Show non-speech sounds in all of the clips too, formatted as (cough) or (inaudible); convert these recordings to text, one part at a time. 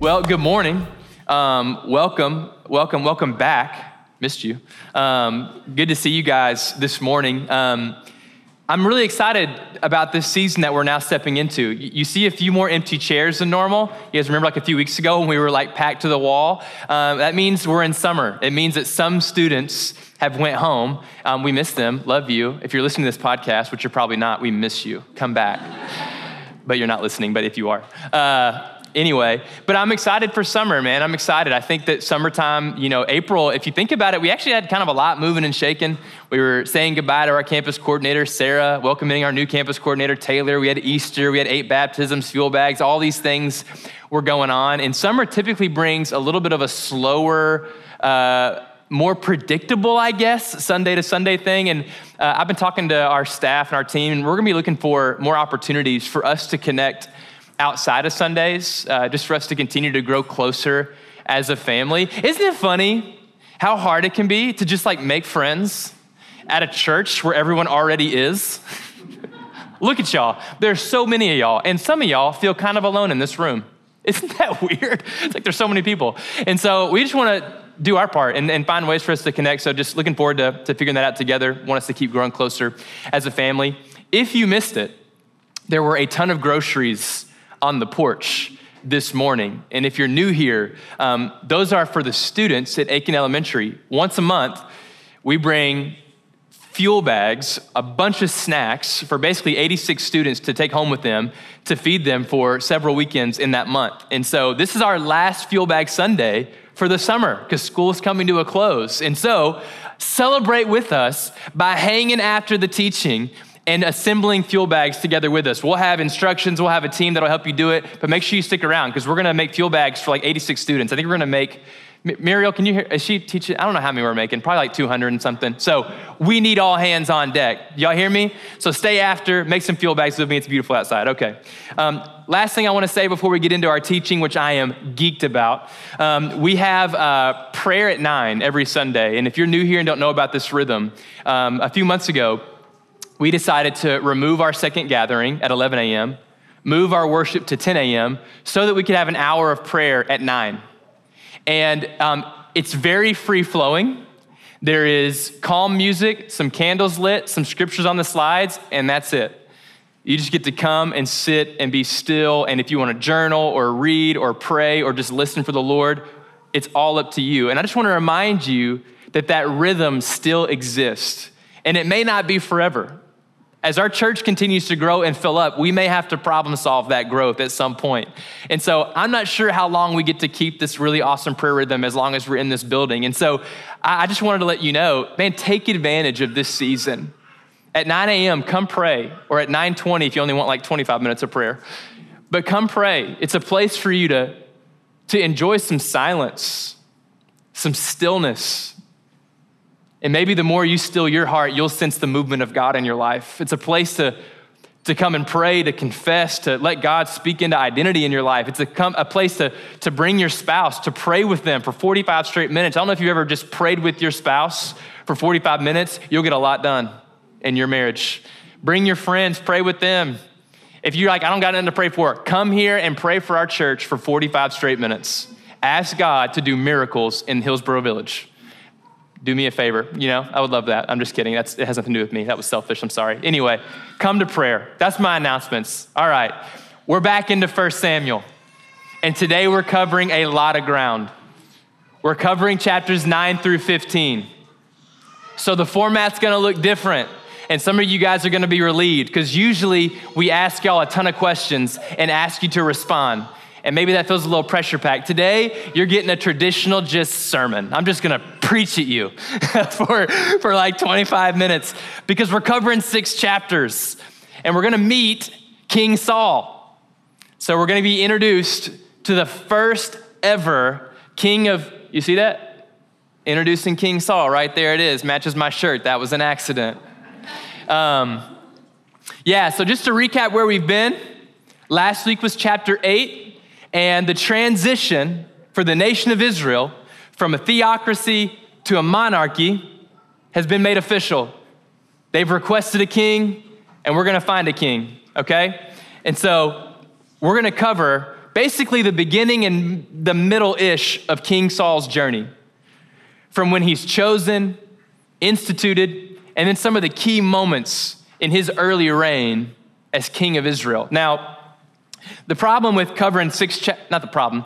Well, good morning. Um, welcome, welcome, welcome back. Missed you. Um, good to see you guys this morning. Um, I'm really excited about this season that we're now stepping into. You see a few more empty chairs than normal. You guys remember like a few weeks ago when we were like packed to the wall? Um, that means we're in summer. It means that some students have went home. Um, we miss them. Love you. If you're listening to this podcast, which you're probably not, we miss you. Come back. (laughs) but you're not listening, but if you are. Uh, anyway, but I'm excited for summer, man. I'm excited. I think that summertime, you know, April, if you think about it, we actually had kind of a lot moving and shaking. We were saying goodbye to our campus coordinator, Sarah, welcoming our new campus coordinator, Taylor. We had Easter, we had eight baptisms, fuel bags, all these things were going on. And summer typically brings a little bit of a slower, uh, more predictable, I guess, Sunday to Sunday thing. And uh, I've been talking to our staff and our team, and we're gonna be looking for more opportunities for us to connect outside of Sundays, uh, just for us to continue to grow closer as a family. Isn't it funny how hard it can be to just like make friends at a church where everyone already is? (laughs) Look at y'all. There's so many of y'all, and some of y'all feel kind of alone in this room. (laughs) Isn't that weird? It's like there's so many people. And so we just want to do our part and, and, find ways for us to connect. So just looking forward to, to figuring that out together. Want us to keep growing closer as a family. If you missed it, there were a ton of groceries on the porch this morning. And if you're new here, um, those are for the students at Aiken Elementary. Once a month, we bring fuel bags, a bunch of snacks for basically 86 students to take home with them to feed them for several weekends in that month. And so this is our last fuel bag Sunday for the summer because school is coming to a close. And so celebrate with us by hanging after the teaching and assembling fuel bags together with us. We'll have instructions, we'll have a team that'll help you do it, but make sure you stick around because we're gonna make fuel bags for like 86 students. I think we're gonna make, Muriel, can you hear, is she teaching? I don't know how many we're making, probably like 200 and something. So we need all hands on deck. Y'all hear me? So stay after, make some fuel bags with me. It's beautiful outside. Okay. Um, last thing I wanna say before we get into our teaching, which I am geeked about, um, we have uh, prayer at nine every Sunday. And if you're new here and don't know about this rhythm, um, a few months ago, we decided to remove our second gathering at 11 a.m., move our worship to 10 a.m., so that we could have an hour of prayer at 9. And um, it's very free flowing. There is calm music, some candles lit, some scriptures on the slides, and that's it. You just get to come and sit and be still. And if you want to journal or read or pray or just listen for the Lord, it's all up to you. And I just want to remind you that that rhythm still exists. And it may not be forever. As our church continues to grow and fill up, we may have to problem solve that growth at some point. And so I'm not sure how long we get to keep this really awesome prayer rhythm as long as we're in this building. And so I just wanted to let you know, man, take advantage of this season. At 9 a.m., come pray, or at 9:20 if you only want like 25 minutes of prayer. But come pray. It's a place for you to, to enjoy some silence, some stillness, and maybe the more you still your heart, you'll sense the movement of God in your life. It's a place to, to come and pray, to confess, to let God speak into identity in your life. It's a, come, a place to, to bring your spouse, to pray with them for 45 straight minutes. I don't know if you've ever just prayed with your spouse for 45 minutes, you'll get a lot done in your marriage. Bring your friends, pray with them. If you're like, I don't got nothing to pray for, come here and pray for our church for 45 straight minutes. Ask God to do miracles in Hillsboro Village do me a favor. You know, I would love that. I'm just kidding. That's, it has nothing to do with me. That was selfish. I'm sorry. Anyway, come to prayer. That's my announcements. All right. We're back into 1 Samuel. And today we're covering a lot of ground. We're covering chapters 9 through 15. So the format's going to look different. And some of you guys are going to be relieved because usually we ask y'all a ton of questions and ask you to respond. And maybe that feels a little pressure packed. Today, you're getting a traditional just sermon. I'm just gonna preach at you (laughs) for, for like 25 minutes because we're covering six chapters and we're gonna meet King Saul. So we're gonna be introduced to the first ever king of, you see that? Introducing King Saul, right there it is. Matches my shirt. That was an accident. Um, yeah, so just to recap where we've been, last week was chapter 8 and the transition for the nation of Israel from a theocracy to a monarchy has been made official. They've requested a king, and we're gonna find a king, okay? And so we're gonna cover basically the beginning and the middle ish of King Saul's journey. From when he's chosen, instituted, and then some of the key moments in his early reign as king of Israel. Now, the problem with covering six, cha- not the problem,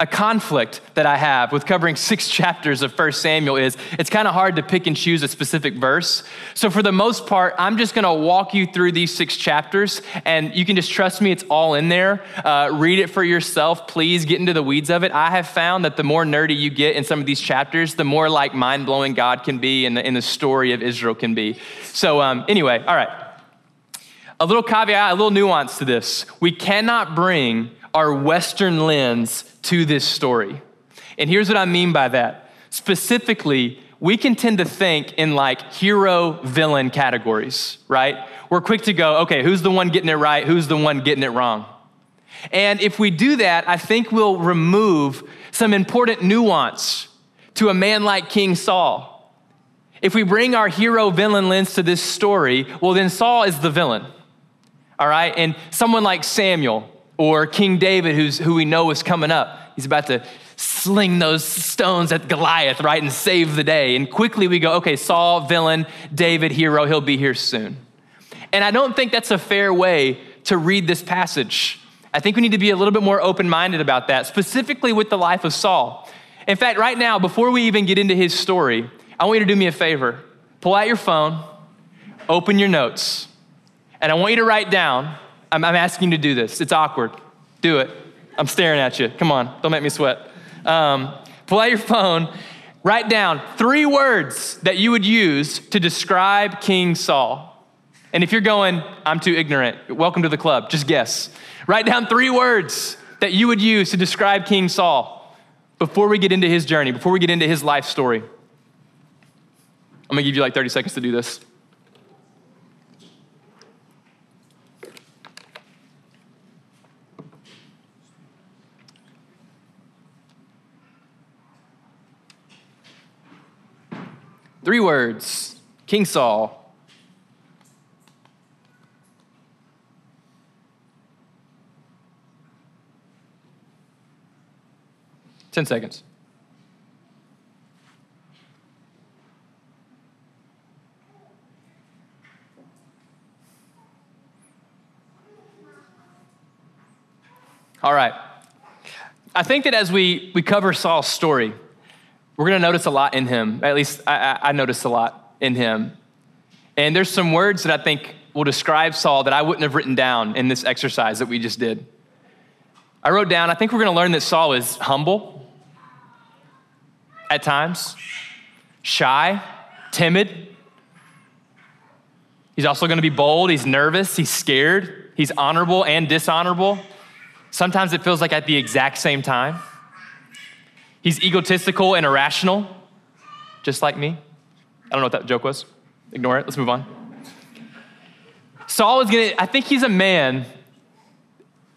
a conflict that I have with covering (laughs) six chapters of 1 Samuel is it's kind of hard to pick and choose a specific verse. So, for the most part, I'm just going to walk you through these six chapters, and you can just trust me, it's all in there. Uh, read it for yourself. Please get into the weeds of it. I have found that the more nerdy you get in some of these chapters, the more like mind blowing God can be and the, and the story of Israel can be. So, um, anyway, all right. A little caveat, a little nuance to this. We cannot bring our Western lens to this story. And here's what I mean by that. Specifically, we can tend to think in like hero villain categories, right? We're quick to go, okay, who's the one getting it right? Who's the one getting it wrong? And if we do that, I think we'll remove some important nuance to a man like King Saul. If we bring our hero villain lens to this story, well, then Saul is the villain. All right? And someone like Samuel, or King David, who's, who we know is coming up. He's about to sling those stones at Goliath, right, and save the day. And quickly we go, okay, Saul, villain, David, hero, he'll be here soon. And I don't think that's a fair way to read this passage. I think we need to be a little bit more open minded about that, specifically with the life of Saul. In fact, right now, before we even get into his story, I want you to do me a favor. Pull out your phone, open your notes, and I want you to write down I'm, I'm asking you to do this. It's awkward. Do it. I'm staring at you. Come on, don't make me sweat. Um, pull out your phone, write down three words that you would use to describe King Saul. And if you're going, I'm too ignorant, welcome to the club, just guess. Write down three words that you would use to describe King Saul before we get into his journey, before we get into his life story. I'm gonna give you like 30 seconds to do this. Three words King Saul. Ten seconds. All right. I think that as we, we cover Saul's story, we're going to notice a lot in him. At least I, I, I noticed a lot in him. And there's some words that I think will describe Saul that I wouldn't have written down in this exercise that we just did. I wrote down, I think we're going to learn that Saul is humble at times, shy, timid. He's also going to be bold, he's nervous, he's scared, he's honorable and dishonorable. Sometimes it feels like at the exact same time. He's egotistical and irrational, just like me. I don't know what that joke was. Ignore it. Let's move on. Saul is gonna, I think he's a man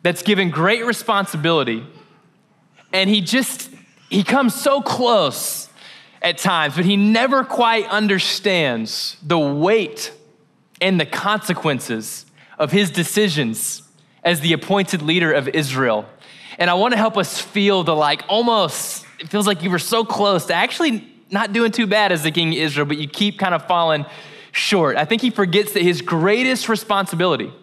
that's given great responsibility, and he just, he comes so close at times, but he never quite understands the weight and the consequences of his decisions as the appointed leader of Israel. And I want to help us feel the like almost it feels like you were so close to actually not doing too bad as the king of Israel, but you keep kind of falling short. I think he forgets that his greatest responsibility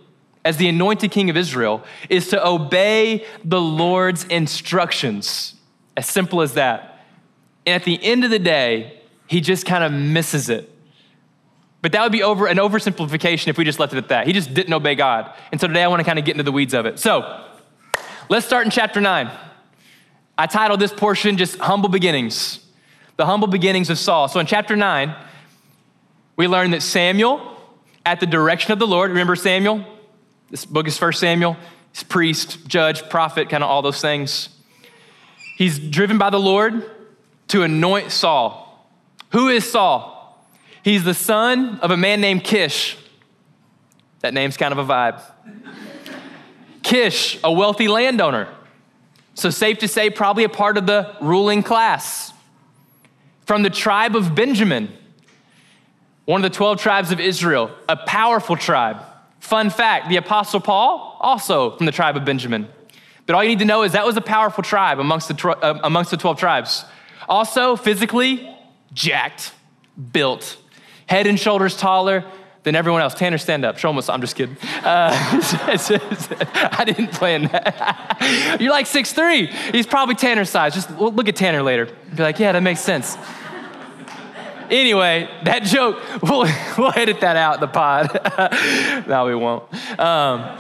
as the anointed king of Israel is to obey the Lord's instructions. As simple as that. And at the end of the day, he just kind of misses it. But that would be over an oversimplification if we just left it at that. He just didn't obey God. And so today I want to kind of get into the weeds of it. So let's start in chapter 9. I titled this portion just Humble Beginnings, the humble beginnings of Saul. So in chapter 9, we learn that Samuel, at the direction of the Lord, remember Samuel? This book is First Samuel. He's priest, judge, prophet, kind of all those things. He's driven by the Lord to anoint Saul. Who is Saul? He's the son of a man named Kish. That name's kind of a vibe. Kish, a wealthy landowner. So, safe to say, probably a part of the ruling class. From the tribe of Benjamin, one of the 12 tribes of Israel, a powerful tribe. Fun fact the Apostle Paul, also from the tribe of Benjamin. But all you need to know is that was a powerful tribe amongst the, uh, amongst the 12 tribes. Also, physically, jacked, built, head and shoulders taller than everyone else. Tanner, stand up. Show what's I'm just kidding. Uh, (laughs) I didn't plan that. (laughs) You're like 6'3. He's probably Tanner's size. Just look at Tanner later. Be like, yeah, that makes sense. Anyway, that joke, we'll, (laughs) we'll edit that out, in the pod. no, we won't. Um,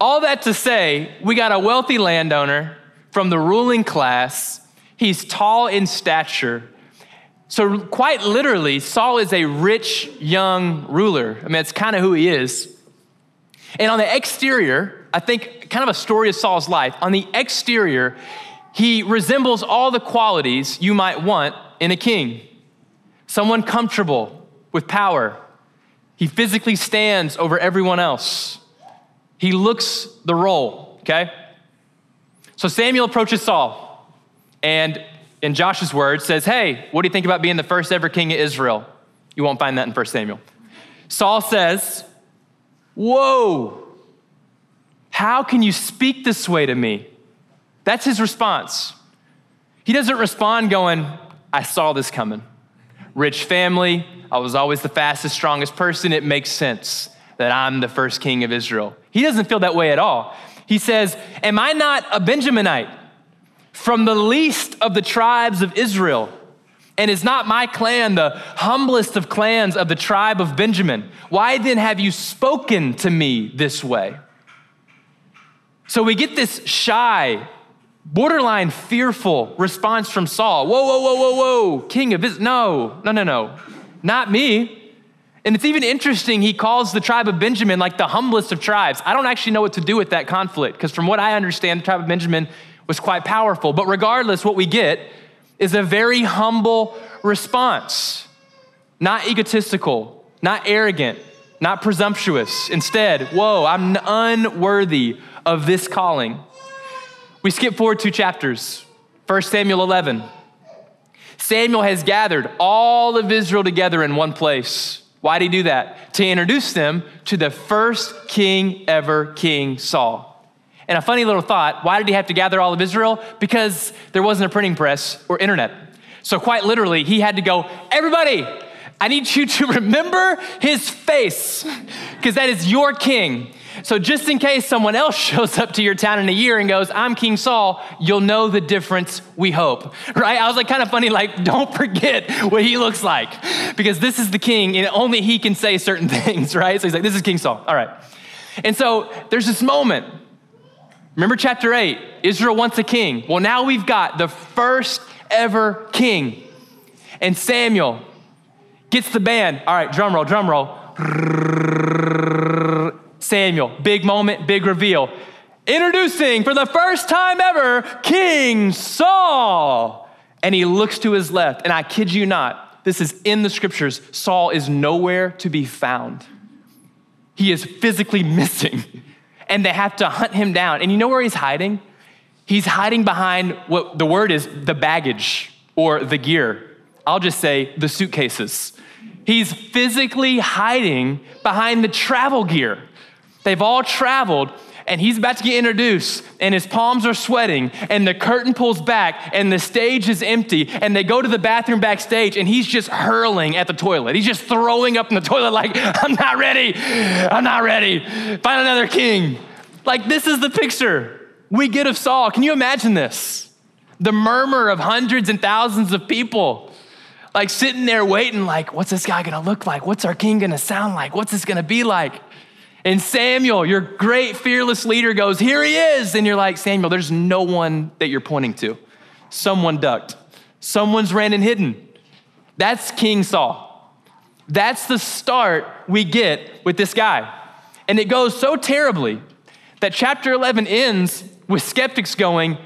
all that to say, we got a wealthy landowner from the ruling class. He's tall in stature. So, quite literally, Saul is a rich young ruler. I mean, it's kind of who he is. And on the exterior, I think kind of a story of Saul's life. On the exterior, he resembles all the qualities you might want in a king someone comfortable with power. He physically stands over everyone else. He looks the role, okay? So Samuel approaches Saul and, in Josh's words, says, Hey, what do you think about being the first ever king of Israel? You won't find that in 1 Samuel. Saul says, Whoa, how can you speak this way to me? That's his response. He doesn't respond going, I saw this coming rich family. I was always the fastest, strongest person. It makes sense that I'm the first king of Israel. He doesn't feel that way at all. He says, Am I not a Benjaminite from the least of the tribes of Israel? And is not my clan the humblest of clans of the tribe of Benjamin? Why then have you spoken to me this way? So we get this shy, borderline fearful response from Saul. Whoa, whoa, whoa, whoa, whoa, king of Israel. No, no, no, no, not me. And it's even interesting, he calls the tribe of Benjamin like the humblest of tribes. I don't actually know what to do with that conflict, because from what I understand, the tribe of Benjamin was quite powerful. But regardless, what we get is a very humble response, not egotistical, not arrogant, not presumptuous. Instead, whoa, I'm unworthy of this calling. We skip forward two chapters, 1 Samuel 11. Samuel has gathered all of Israel together in one place. Why did he do that? To introduce them to the first king ever, King Saul. And a funny little thought why did he have to gather all of Israel? Because there wasn't a printing press or internet. So, quite literally, he had to go, everybody, I need you to (laughs) remember his face, because that is your king. So, just in case someone else (laughs) shows up to your town in a year and goes, I'm King Saul, you'll know the difference, we hope. (laughs) Right? I was like, kind of funny, like, don't forget what he looks like because this is the king and only he can say certain things, right? So, he's like, this is King Saul. All right. And so, there's this moment. Remember chapter 8, Israel wants a king. Well, now we've got the first ever king. And Samuel gets the band. All right, drum roll, drum roll Samuel. Big moment, big reveal. Introducing for the first time ever, King Saul. And he looks to his left, and I kid you not, this is in the scriptures. Saul is nowhere to be found. He is physically (laughs) missing, and they have to hunt him down. And you know where he's hiding? He's hiding behind what the word is the baggage or the gear. I'll just say the suitcases. He's physically hiding behind the travel gear. They've all traveled, and he's about to get introduced, and his palms are sweating, and the curtain pulls back, and the stage is empty, and they go to the bathroom backstage, and he's just hurling at the toilet. He's just throwing up in the (laughs) toilet, like, I'm not ready, I'm not ready. Find another king. Like, this is the picture we get of Saul. Can you imagine this? The murmur of hundreds and thousands of people like sitting there waiting, like, what's this guy gonna look like? What's our king gonna sound like? What's this gonna be like? And Samuel, your great fearless leader, goes, Here he is. And you're like, Samuel, there's no one that you're pointing to. Someone ducked, someone's ran and hidden. That's King Saul. That's the start we get with this guy. And it goes so terribly that chapter 11 ends with skeptics going,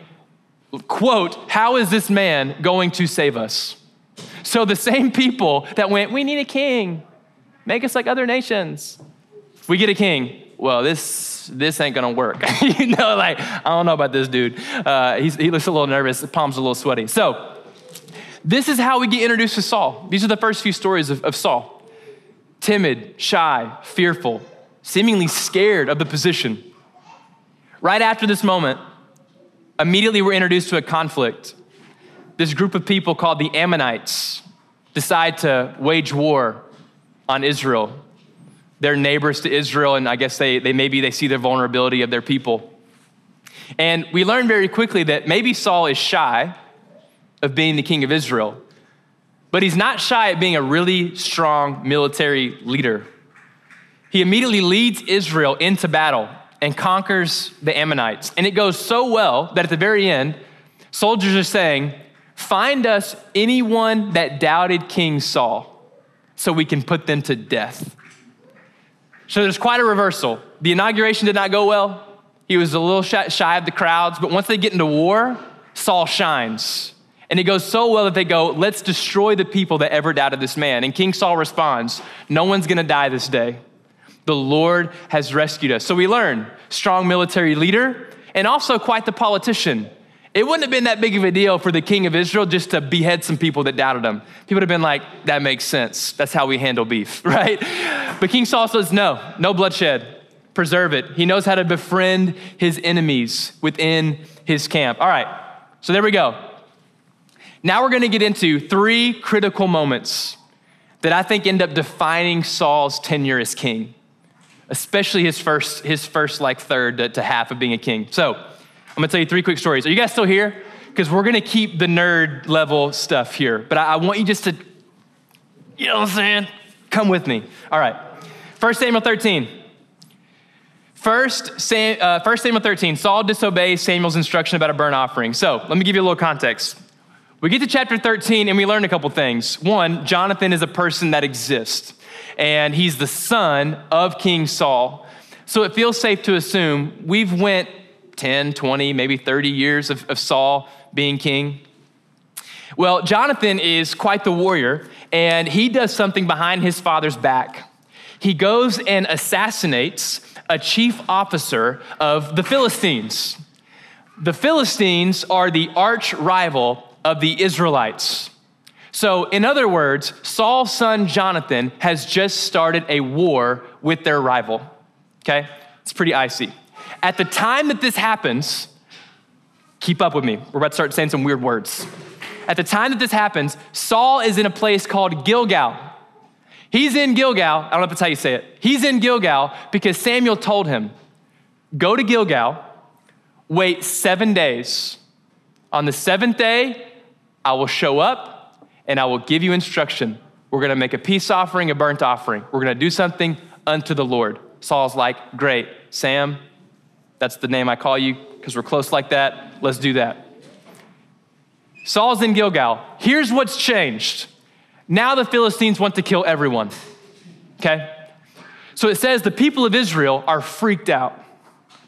quote, How is this man going to save us? So the same people that went, We need a king, make us like other nations we get a king. Well, this this ain't gonna work. (laughs) you know, like I don't know about this dude. Uh, he looks a little nervous. His palms a little sweaty. So this is how we get introduced to Saul. These are the first few stories of, of Saul. Timid, shy, fearful, seemingly scared of the position. Right after this moment, immediately we're introduced to a conflict. This group of people called the Ammonites decide to wage war on Israel. They're neighbors to Israel, and I guess they, they maybe they see the vulnerability of their people. And we learn very quickly that maybe Saul is shy of being the king of Israel, but he's not shy at being a really strong military leader. He immediately leads Israel into battle and conquers the Ammonites. And it goes so well that at the very end, soldiers are saying, Find us anyone that doubted King Saul so we can put them to death. So there's quite a reversal. The inauguration did not go well. He was a little shy of the crowds, but once they get into war, Saul shines. And it goes so well that they go, Let's destroy the people that ever doubted this man. And King Saul responds, No one's gonna die this day. The Lord has rescued us. So we learn strong military leader and also quite the politician. It wouldn't have been that big of a deal for the king of Israel just to behead some people that doubted him. People would have been like, that makes sense. That's how we handle beef, (laughs) right? But King Saul says, no, no bloodshed. Preserve it. He knows how to befriend his enemies within his camp. All right, so there we go. Now we're going to get into three critical moments that I think end up defining Saul's tenure as king, especially his first, his first like third to, to half of being a king. So, I'm gonna tell you three quick stories. Are you guys still here? Because we're gonna keep the nerd level stuff here, but I, I want you just to, you know what I'm saying? Come with me. All right. 1 Samuel 13. First, uh, 1 Samuel 13, Saul disobeys Samuel's instruction about a burnt offering. So let me give you a little context. We get to chapter 13 and we learn a couple things. One, Jonathan is a person that exists, and he's the son of King Saul. So it feels safe to assume we've went 10, 20, maybe 30 years of, of Saul being king. Well, Jonathan is quite the warrior, and he does something behind his father's back. He goes and assassinates a chief officer of the Philistines. The Philistines are the arch rival of the Israelites. So, in other words, Saul's son Jonathan has just started a war with their rival. Okay? It's pretty icy. At the time that this happens, keep up with me. We're about to start saying some weird words. At the time that this happens, Saul is in a place called Gilgal. He's in Gilgal. I don't know if that's how you say it. He's in Gilgal because Samuel told him, Go to Gilgal, wait seven days. On the seventh day, I will show up and I will give you instruction. We're going to make a peace offering, a burnt offering. We're going to do something unto the Lord. Saul's like, Great, Sam, that's the name I call you because we're close like that. Let's do that. Saul's in Gilgal. Here's what's changed. Now the Philistines want to kill everyone. Okay? So it says the people of Israel are freaked out.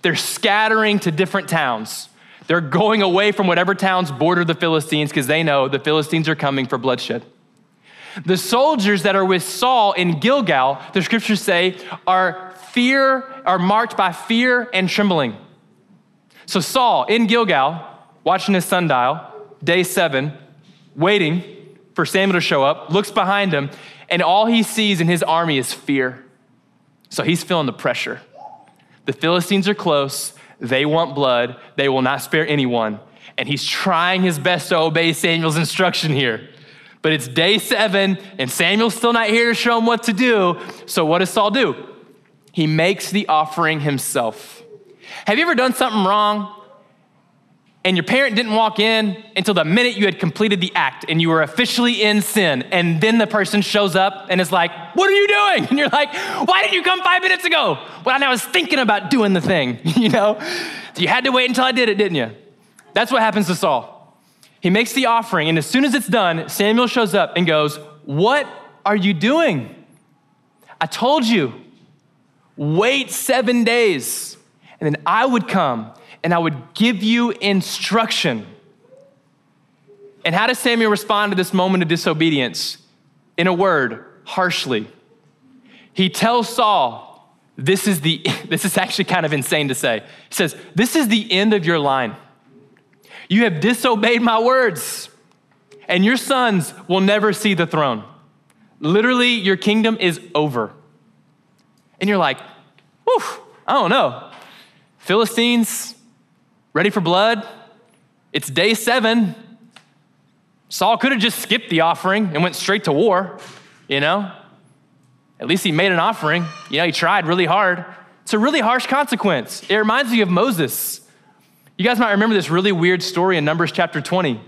They're scattering to different towns. They're going away from whatever towns border the Philistines because they know the Philistines are coming for bloodshed. The soldiers that are with Saul in Gilgal, the scriptures say, are fear are marked by fear and trembling. So Saul in Gilgal, watching his sundial, day seven, waiting for Samuel to show up, looks behind him, and all he sees in his army is fear. So he's feeling the pressure. The Philistines are close. They want blood. They will not spare anyone. And he's trying his best to obey Samuel's instruction here. But it's day seven, and Samuel's still not here to show him what to do. So what does Saul do? He makes the offering himself. Have you ever done something wrong and your parent didn't walk in until the minute you had completed the act and you were officially in sin. And then the person shows up and is like, What are you doing? (laughs) And you're like, Why didn't you come five minutes ago? Well, I was thinking about doing the thing, (laughs) you know? So You had to wait until I did it, didn't you? That's what happens to Saul. He makes the offering, and as soon as it's done, Samuel shows up and goes, What are you doing? I told you, Wait seven days, and then I would come and I would give you instruction. And how does Samuel respond to this moment of disobedience? In a word, harshly. He tells Saul, this is the (laughs) this is actually kind of insane to say. He says, "This is the end of your line. You have disobeyed my words, and your sons will never see the throne. Literally, your kingdom is over." And you're like, whew, I don't know. Philistines, ready for blood. It's day seven. Saul could have just skipped the offering and went straight to war, you know? At least he made an offering. You know, he tried really hard. It's a really harsh consequence. It reminds me of Moses. You guys might remember this really weird story in Numbers chapter 20.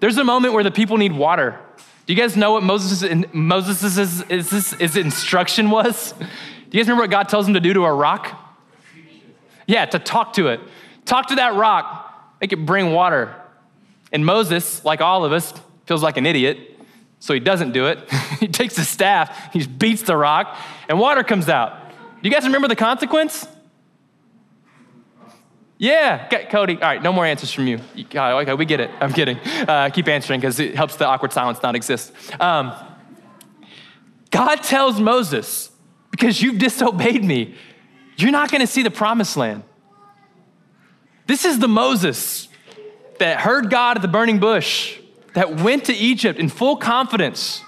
There's a moment where the people need water. Do you guys know what Moses' Moses' is, is, is instruction was? Do you guys remember what God tells him to do to a rock? Yeah, to talk to it. Talk to that rock, make it bring water. And Moses, like all of us, feels like an idiot, so he doesn't do it. (laughs) he takes his staff, he beats the rock, and water comes out. Do you guys remember the consequence? Yeah, Cody. All right, no more answers from you. Okay, we get it. I'm kidding. Uh, keep answering because it helps the awkward silence not exist. Um, God tells Moses, because you've disobeyed me, you're not going to see the promised land. This is the Moses that heard God at the burning bush, that went to Egypt in full confidence,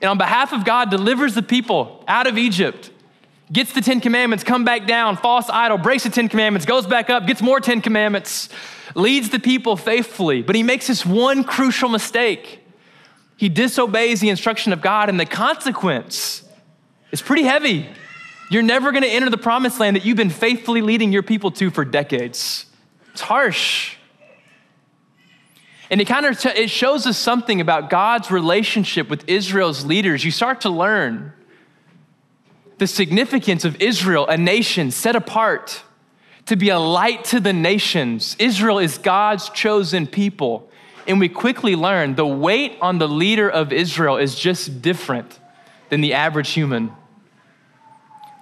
and on behalf of God delivers the people out of Egypt, gets the Ten Commandments, come back down, false idol, breaks the Ten Commandments, goes back up, gets more Ten Commandments, leads the people faithfully. But he makes this one crucial mistake. He disobeys the instruction of God, and the consequence is pretty heavy. You're never going to enter the promised land that you've been faithfully leading your people to for decades. It's harsh. And it kind of it shows us something about God's relationship with Israel's leaders. You start to learn the significance of Israel, a nation set apart to be a light to the nations. Israel is God's chosen people. And we quickly learn the weight on the leader of Israel is just different than the average human.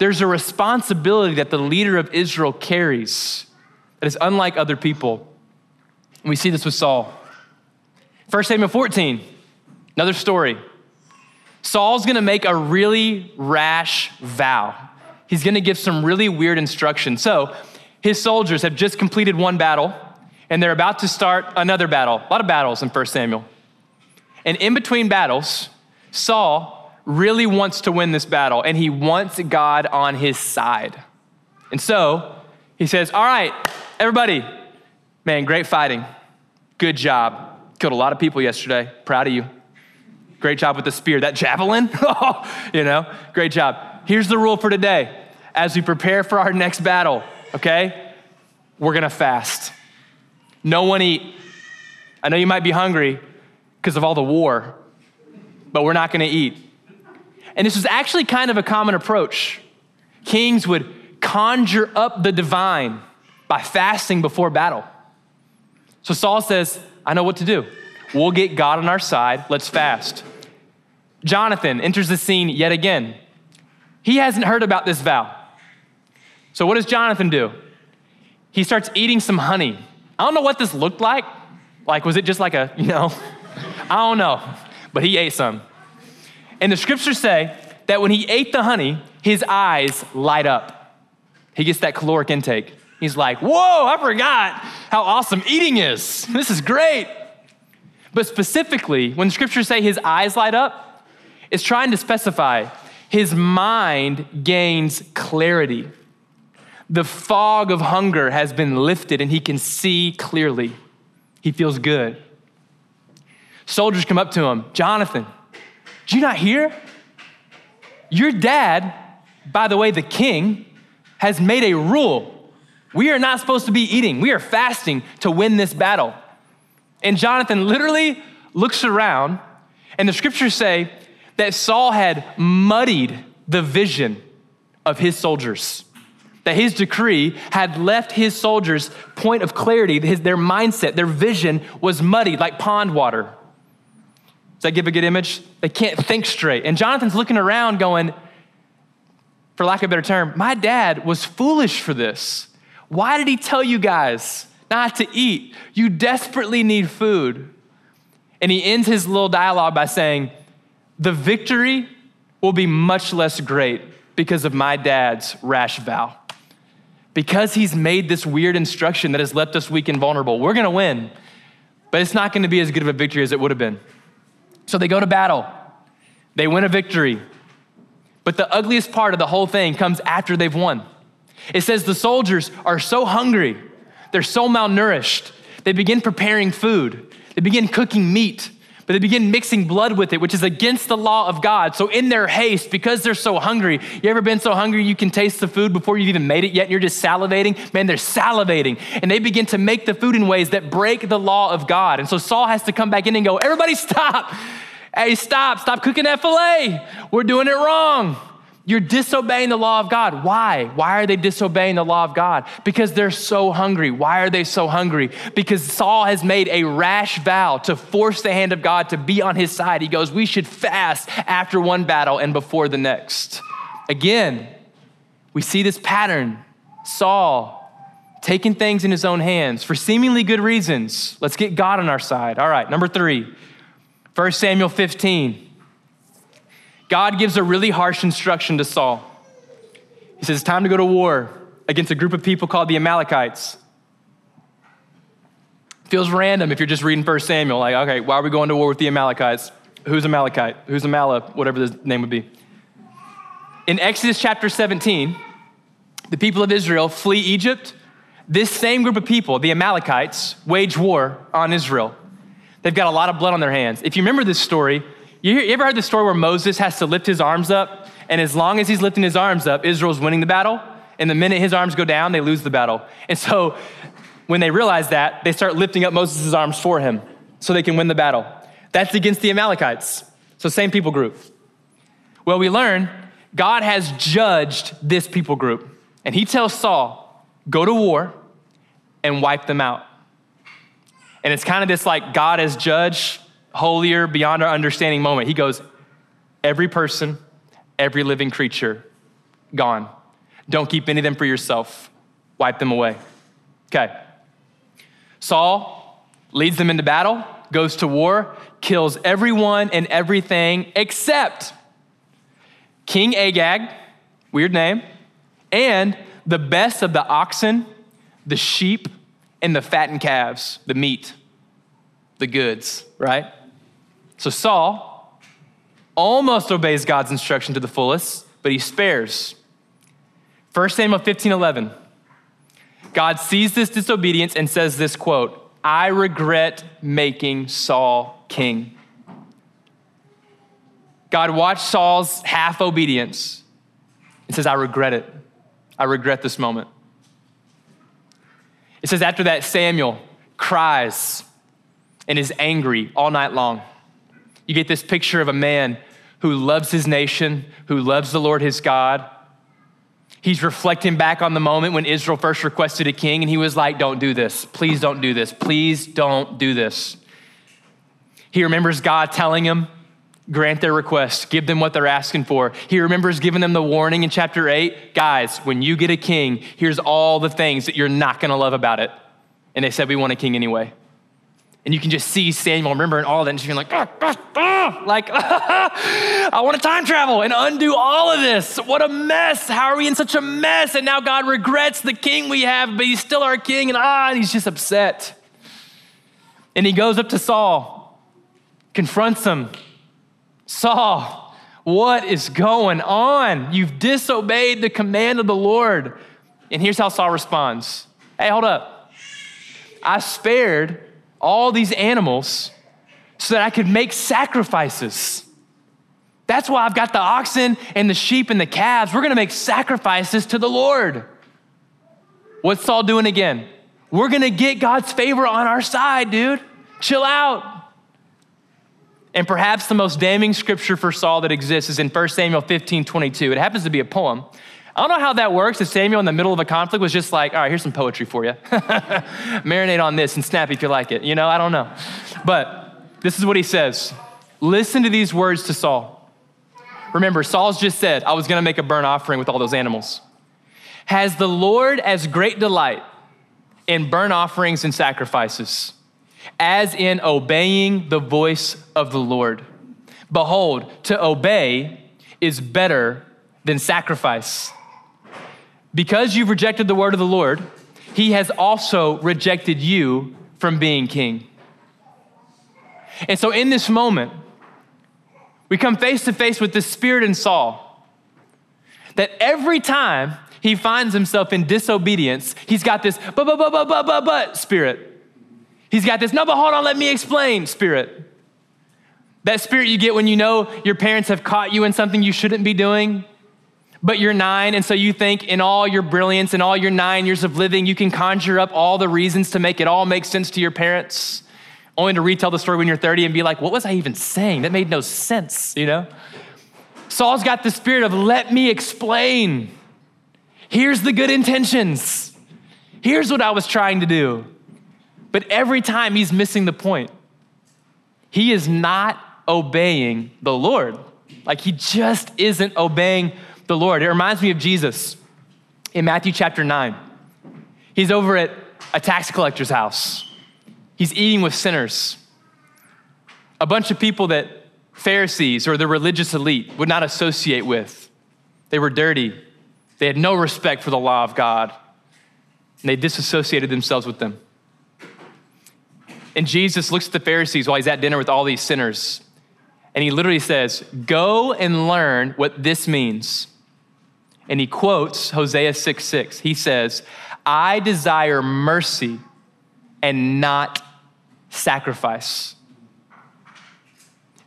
There's a responsibility that the leader of Israel carries that is unlike other people. And we see this with Saul. 1 Samuel 14, another story. Saul's gonna make a really rash vow. He's gonna give some really weird instructions. So, his soldiers have just completed one battle, and they're about to start another battle. A lot of battles in 1 Samuel. And in between battles, Saul really wants to win this battle, and he wants God on his side. And so, he says, All right, everybody, man, great fighting. Good job. Killed a lot of people yesterday. Proud of you. Great job with the spear. That javelin, (laughs) oh, you know, great job. Here's the rule for today. As we prepare for our next battle, okay, we're gonna fast. No one eat. I know you might be hungry because of all the war, but we're not gonna eat. And this was actually kind of a common approach. Kings would conjure up the divine by fasting before battle. So Saul says, I know what to do. We'll get God on our side. Let's fast. Jonathan enters the scene yet again. He hasn't heard about this vow. So, what does Jonathan do? He starts eating some honey. I don't know what this looked like. Like, was it just like a, you know, (laughs) I don't know, but he ate some. And the scriptures say that when he ate the honey, his eyes light up. He gets that caloric intake. He's like, whoa, I forgot how awesome eating is. (laughs) This is great. But specifically, when the scriptures say his eyes light up, it's trying to specify his mind gains clarity. The fog of hunger has been lifted and he can see clearly. He feels good. Soldiers come up to him Jonathan, did you not hear? Your dad, by the way, the king, has made a rule. We are not supposed to be eating, we are fasting to win this battle. And Jonathan literally looks around, and the scriptures say that Saul had muddied the vision of his soldiers. That his decree had left his soldiers' point of clarity, his, their mindset, their vision was muddied like pond water. That give a good image? They can't think straight. And Jonathan's looking around going, for lack of a better term, my dad was foolish for this. Why did he tell you guys not to eat? You desperately need food. And he ends his little dialogue by saying, the victory will be much less great because of my dad's rash vow. Because he's made this weird instruction that has left us weak and vulnerable, we're gonna win, but it's not gonna be as good of a victory as it would have been. So they go to battle, they win a victory, but the ugliest part of the whole thing comes after they've won. It says the soldiers are so hungry, they're so malnourished, they begin preparing food, they begin cooking meat, but they begin mixing blood with it, which is against the law of God. So, in their haste, because they're so hungry, you ever been so hungry you can taste the food before you've even made it yet and you're just salivating? Man, they're salivating. And they begin to make the food in ways that break the law of God. And so, Saul has to come back in and go, Everybody stop. Hey, stop, stop cooking that filet. We're doing it wrong. You're disobeying the law of God. Why? Why are they disobeying the law of God? Because they're so hungry. Why are they so hungry? Because Saul has made a rash vow to force the hand of God to be on his side. He goes, We should fast after one battle and before the next. Again, we see this pattern. Saul taking things in his own hands for seemingly good reasons. Let's get God on our side. All right, number three, 1 Samuel 15. God gives a really harsh instruction to Saul. He says, It's time to go to war against a group of people called the Amalekites. Feels random if you're just reading 1 Samuel. Like, okay, why are we going to war with the Amalekites? Who's Amalekite? Who's Amalek? Whatever the name would be. In Exodus chapter 17, the people of Israel flee Egypt. This same group of people, the Amalekites, wage war on Israel. They've got a lot of blood on their hands. If you remember this story, you, ever heard the story where Moses has to lift his arms up? And as long as he's lifting his arms up, Israel's winning the battle. And the minute his arms go down, they lose the battle. And so when they realize that, they start lifting up Moses' arms for him so they can win the battle. That's against the Amalekites. So, same people group. Well, we learn God has judged this people group. And he tells Saul, go to war and wipe them out. And it's kind of this like God as judge holier, beyond our understanding moment. He goes, Every person, every living creature, gone. Don't keep any of them for yourself. Wipe them away. Okay. Saul leads them into battle, goes to war, kills everyone and everything except King Agag, weird name, and the best of the oxen, the sheep, and the fattened calves, the meat, the goods, right? So Saul almost obeys God's instruction to the fullest, but he spares. 1 Samuel 15 11. God sees this disobedience and says this quote, I regret making Saul king. God watched Saul's half obedience and says, I regret it. I regret this moment. It says, after that, Samuel cries and is angry all night long. You get this picture of a man who loves his nation, who loves the Lord his God. He's reflecting back on the moment when Israel first requested a king, and he was like, Don't do this. Please don't do this. Please don't do this. He remembers God telling him, Grant their request, give them what they're asking for. He remembers giving them the warning in chapter 8 guys, when you get a king, here's all the things that you're not gonna love about it. And they said, We want a king anyway. And you can just see Samuel remembering all that and just being like, ah, ah, ah, like, (laughs) I want to time travel and undo all of this. What a mess. How are we in such a mess? And now God regrets the king we have, but he's still our king. And ah, and he's just upset. And he goes up to Saul, confronts him. Saul, what is going on? You've disobeyed the command of the Lord. And here's how Saul responds Hey, hold up. I spared all these animals so that I could make sacrifices. That's why I've got the oxen and the sheep and the calves. We're gonna make sacrifices to the Lord. What's Saul doing again? We're gonna get God's favor on our side, dude. Chill out. And perhaps the most damning scripture for Saul that exists is in 1 Samuel 15 22. It happens to be a poem. I don't know how that works. If Samuel in the middle of a conflict was just like, all right, here's some poetry for you. (laughs) Marinate on this and snap if you like it. You know, I don't know. But this is what he says Listen to these words to Saul. Remember, Saul's just said, I was going to make a burnt offering with all those animals. Has the Lord as great delight in burnt offerings and sacrifices as in obeying the voice of the Lord? Behold, to obey is better than sacrifice because you've rejected the word of the Lord, he has also rejected you from being king. And so in this moment, we come face to face with the spirit in Saul that every time he finds himself in disobedience. He's got this but, but, but, but, but, but, but spirit. He's got this, no, but hold on, let me explain spirit. That spirit you get when you know your parents have caught you in something you shouldn't be doing, but you're nine, and so you think in all your brilliance and all your nine years of living, you can conjure up all the reasons to make it all make sense to your parents, only to retell the story when you're 30 and be like, what was I even saying? That made no sense, you know? Saul's got the spirit of, let me explain. Here's the good intentions. Here's what I was trying to do. But every time he's missing the point. He is not obeying the Lord. Like he just isn't obeying the Lord. It reminds me of Jesus in Matthew chapter 9. He's over at a tax collector's house, he's eating with sinners. A bunch of people that Pharisees or the religious elite would not associate with. They were dirty, they had no respect for the law of God, and they disassociated themselves with them. And Jesus looks at the Pharisees while he's at dinner with all these sinners, and he literally says, Go and learn what this means. And he quotes Hosea 6 6. He says, I desire mercy and not sacrifice.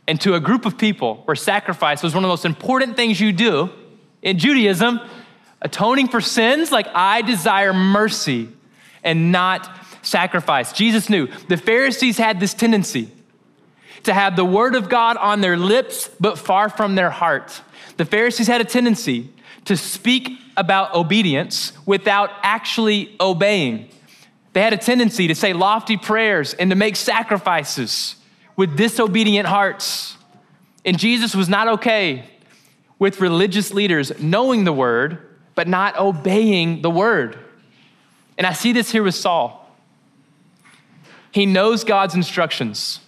And to a group of people where sacrifice was one of the most important things you do in Judaism, atoning for sins, like I desire mercy and not sacrifice. Jesus knew the Pharisees had this tendency to have the word of God on their lips, but far from their heart. The Pharisees had a tendency to speak about obedience without actually obeying. They had a tendency to say lofty prayers and to make sacrifices with disobedient hearts. And Jesus was not okay with religious leaders knowing the word, but not obeying the word. And I see this here with Saul. He knows God's instructions.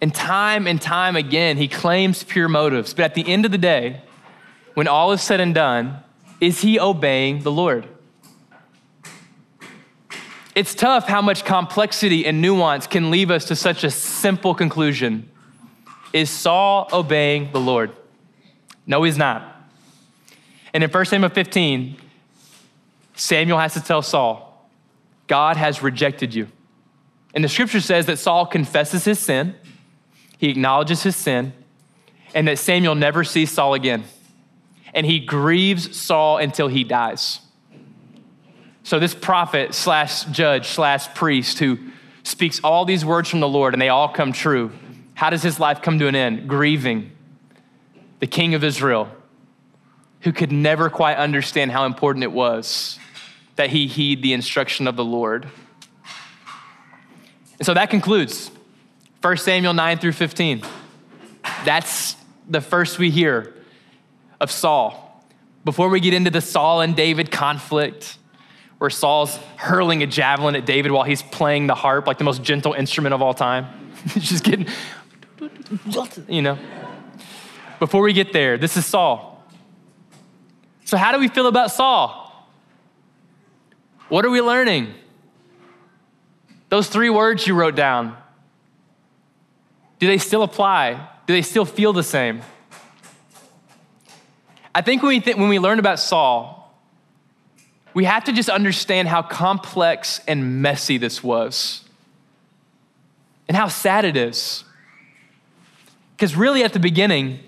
And time and time again, he claims pure motives. But at the end of the day, when all is said and done, is he obeying the Lord? It's tough how much complexity and nuance can leave us to such a simple conclusion. Is Saul obeying the Lord? No, he's not. And in 1 Samuel 15, Samuel has to tell Saul, God has rejected you. And the scripture says that Saul confesses his sin, he acknowledges his sin, and that Samuel never sees Saul again and he grieves Saul until he dies. So, this prophet slash judge slash priest who speaks all these words from the Lord and they all come true, how does his life come to an end? Grieving the king of Israel, who could never quite understand how important it was that he heed the instruction of the Lord. And so that concludes 1 Samuel 9 through 15. That's the first we hear of Saul. Before we get into the Saul and David conflict, where Saul's hurling a javelin at David while he's playing the harp, like the most gentle instrument of all time. (laughs) just getting, you know. Before we get there, this is Saul. So, how do we feel about Saul? What are we learning? Those three words you wrote down, do they still apply? Do they still feel the same? I think when we, th- when we learn about Saul, we have to just understand how complex and messy this was and how sad it is. Because really, at the beginning,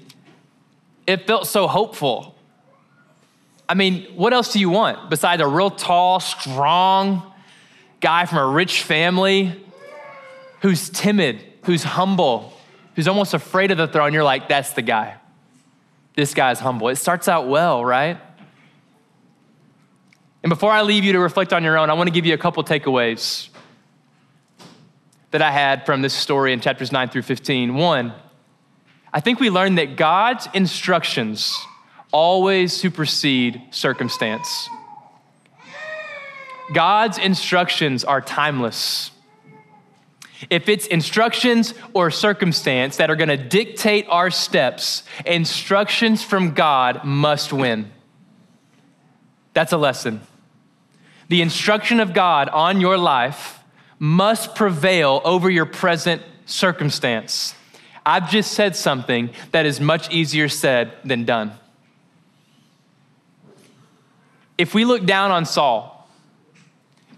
it felt so hopeful. I mean, what else do you want besides a real tall, strong guy from a rich family who's timid, who's humble, who's almost afraid of the throne? You're like, that's the guy this guy's humble. It starts out well, right? And before I leave you to reflect on your own, I want to give you a couple takeaways that I had from this story in chapters 9 through 15. One, I think we learned that God's instructions always supersede circumstance. God's instructions are timeless. If it's instructions or circumstance that are going to dictate our steps, instructions from God must win. That's a lesson. The instruction of God on your life must prevail over your present circumstance. I've just said something that is much easier said than done. if we look down on Saul,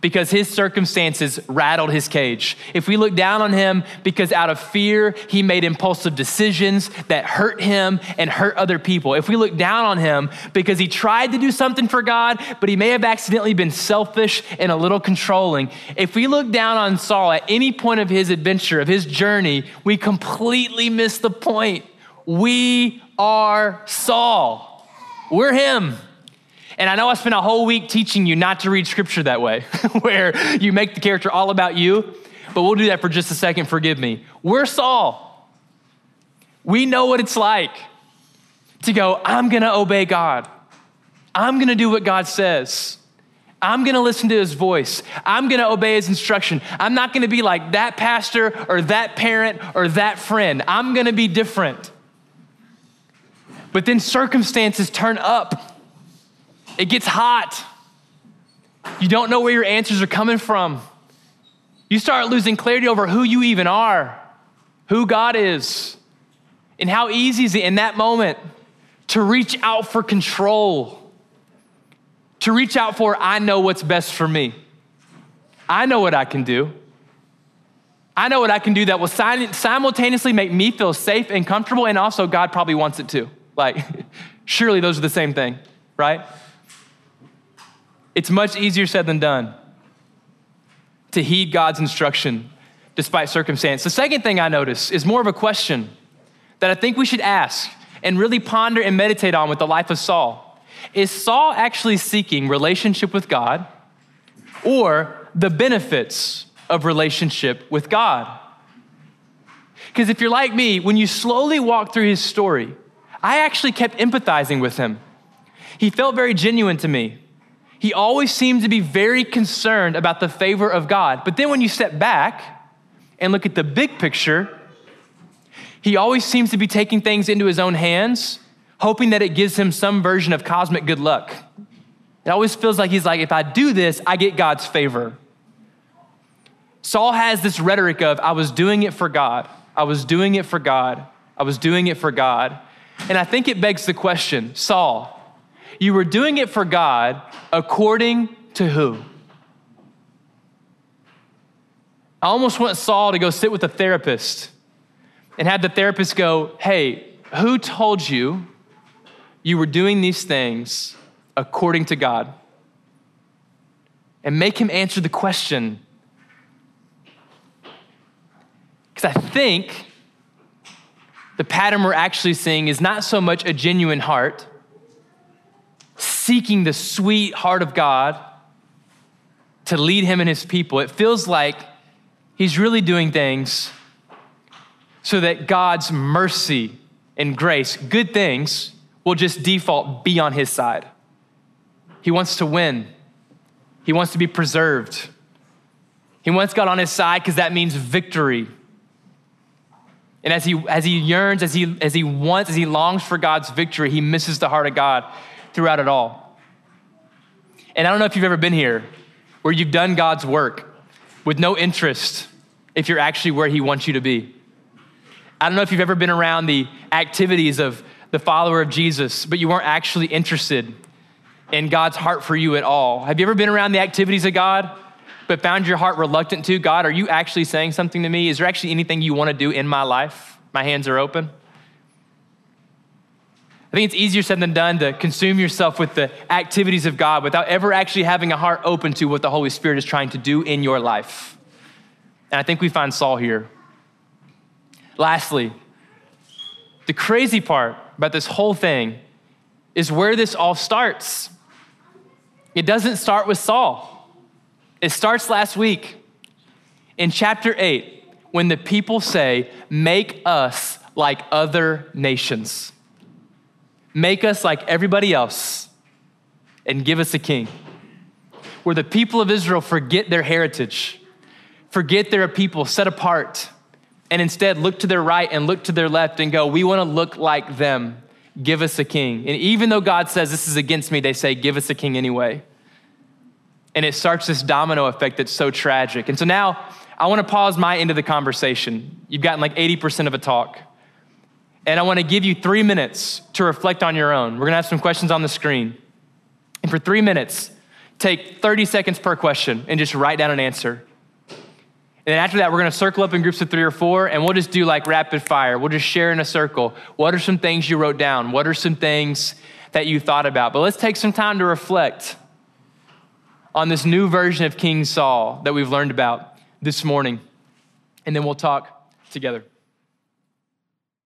because his circumstances rattled his cage. If we look down on him because out of fear, he made impulsive decisions that hurt him and hurt other people. If we look down on him because he tried to do something for God, but he may have accidentally been selfish and a little controlling. If we look down on Saul at any point of his adventure, of his journey, we completely miss the point. We are Saul. We're him. And I know I spent a whole week teaching you not to read scripture that way, (laughs) where you make the character all about you, but we'll do that for just a second, forgive me. We're Saul. We know what it's like to go, I'm gonna obey God. I'm gonna do what God says. I'm gonna listen to his voice. I'm gonna obey his instruction. I'm not gonna be like that pastor or that parent or that friend. I'm gonna be different. But then circumstances turn up it gets hot. You don't know where your answers are coming from. You start losing clarity over who you even are, who God is, and how easy is it in that moment to reach out for control, to reach out for, I know what's best for me. I know what I can do. I know what I can do that will simultaneously make me feel safe and comfortable, and also God probably wants it too. Like, (laughs) surely those are the same thing, right? It's much easier said than done to heed God's instruction despite circumstance. The second thing I notice is more of a question that I think we should ask and really ponder and meditate on with the life of Saul. Is Saul actually seeking relationship with God or the benefits of relationship with God? Because if you're like me, when you slowly walk through his story, I actually kept empathizing with him. He felt very genuine to me. He always seemed to be very concerned about the favor of God. But then when you step back and look at the big picture, he always seems to be taking things into his own hands, hoping that it gives him some version of cosmic good luck. It always feels like he's like, if I do this, I get God's favor. Saul has this rhetoric of, I was doing it for God. I was doing it for God. I was doing it for God. And I think it begs the question Saul, you were doing it for God according to who? I almost want Saul to go sit with a therapist and have the therapist go, Hey, who told you you were doing these things according to God? And make him answer the question. Because I think the pattern we're actually seeing is not so much a genuine heart seeking the sweet heart of God to lead him and his people. It feels like he's really doing things so that God's mercy and grace, good things, will just default be on his side. He wants to win, he wants to be preserved. He wants God on his side because that means victory. And as he, as he yearns, as he, as he wants, as he longs for God's victory, he misses the heart of God throughout it all. And I don't know if you've ever been here where you've done God's work with no interest if you're actually where He wants you to be. I don't know if you've ever been around the activities of the follower of Jesus, but you weren't actually interested in God's heart for you at all. Have you ever been around the activities of God, but found your heart reluctant to? God, are you actually saying something to me? Is there actually anything you want to do in my life? My hands are open. I think it's easier said than done to consume yourself with the activities of God without ever actually having a heart open to what the Holy Spirit is trying to do in your life. And I think we find Saul here. Lastly, the crazy part about this whole thing is where this all starts. It doesn't start with Saul, it starts last week in chapter 8 when the people say, Make us like other nations. Make us like everybody else and give us a king. Where the people of Israel forget their heritage, forget they're a people set apart, and instead look to their right and look to their left and go, We want to look like them. Give us a king. And even though God says this is against me, they say, Give us a king anyway. And it starts this domino effect that's so tragic. And so now I want to pause my end of the conversation. You've gotten like 80% of a talk. And I want to give you three minutes to reflect on your own. We're going to have some questions on the screen. And for three minutes, take 30 seconds per question and just write down an answer. And then after that, we're gonna circle up in groups of three or four, and we'll just do like rapid fire. We'll just share in a circle. What are some things you wrote down? What are some things that you thought about? But let's take some time to reflect on this new version of King Saul that we've learned about this morning, and then we'll talk together.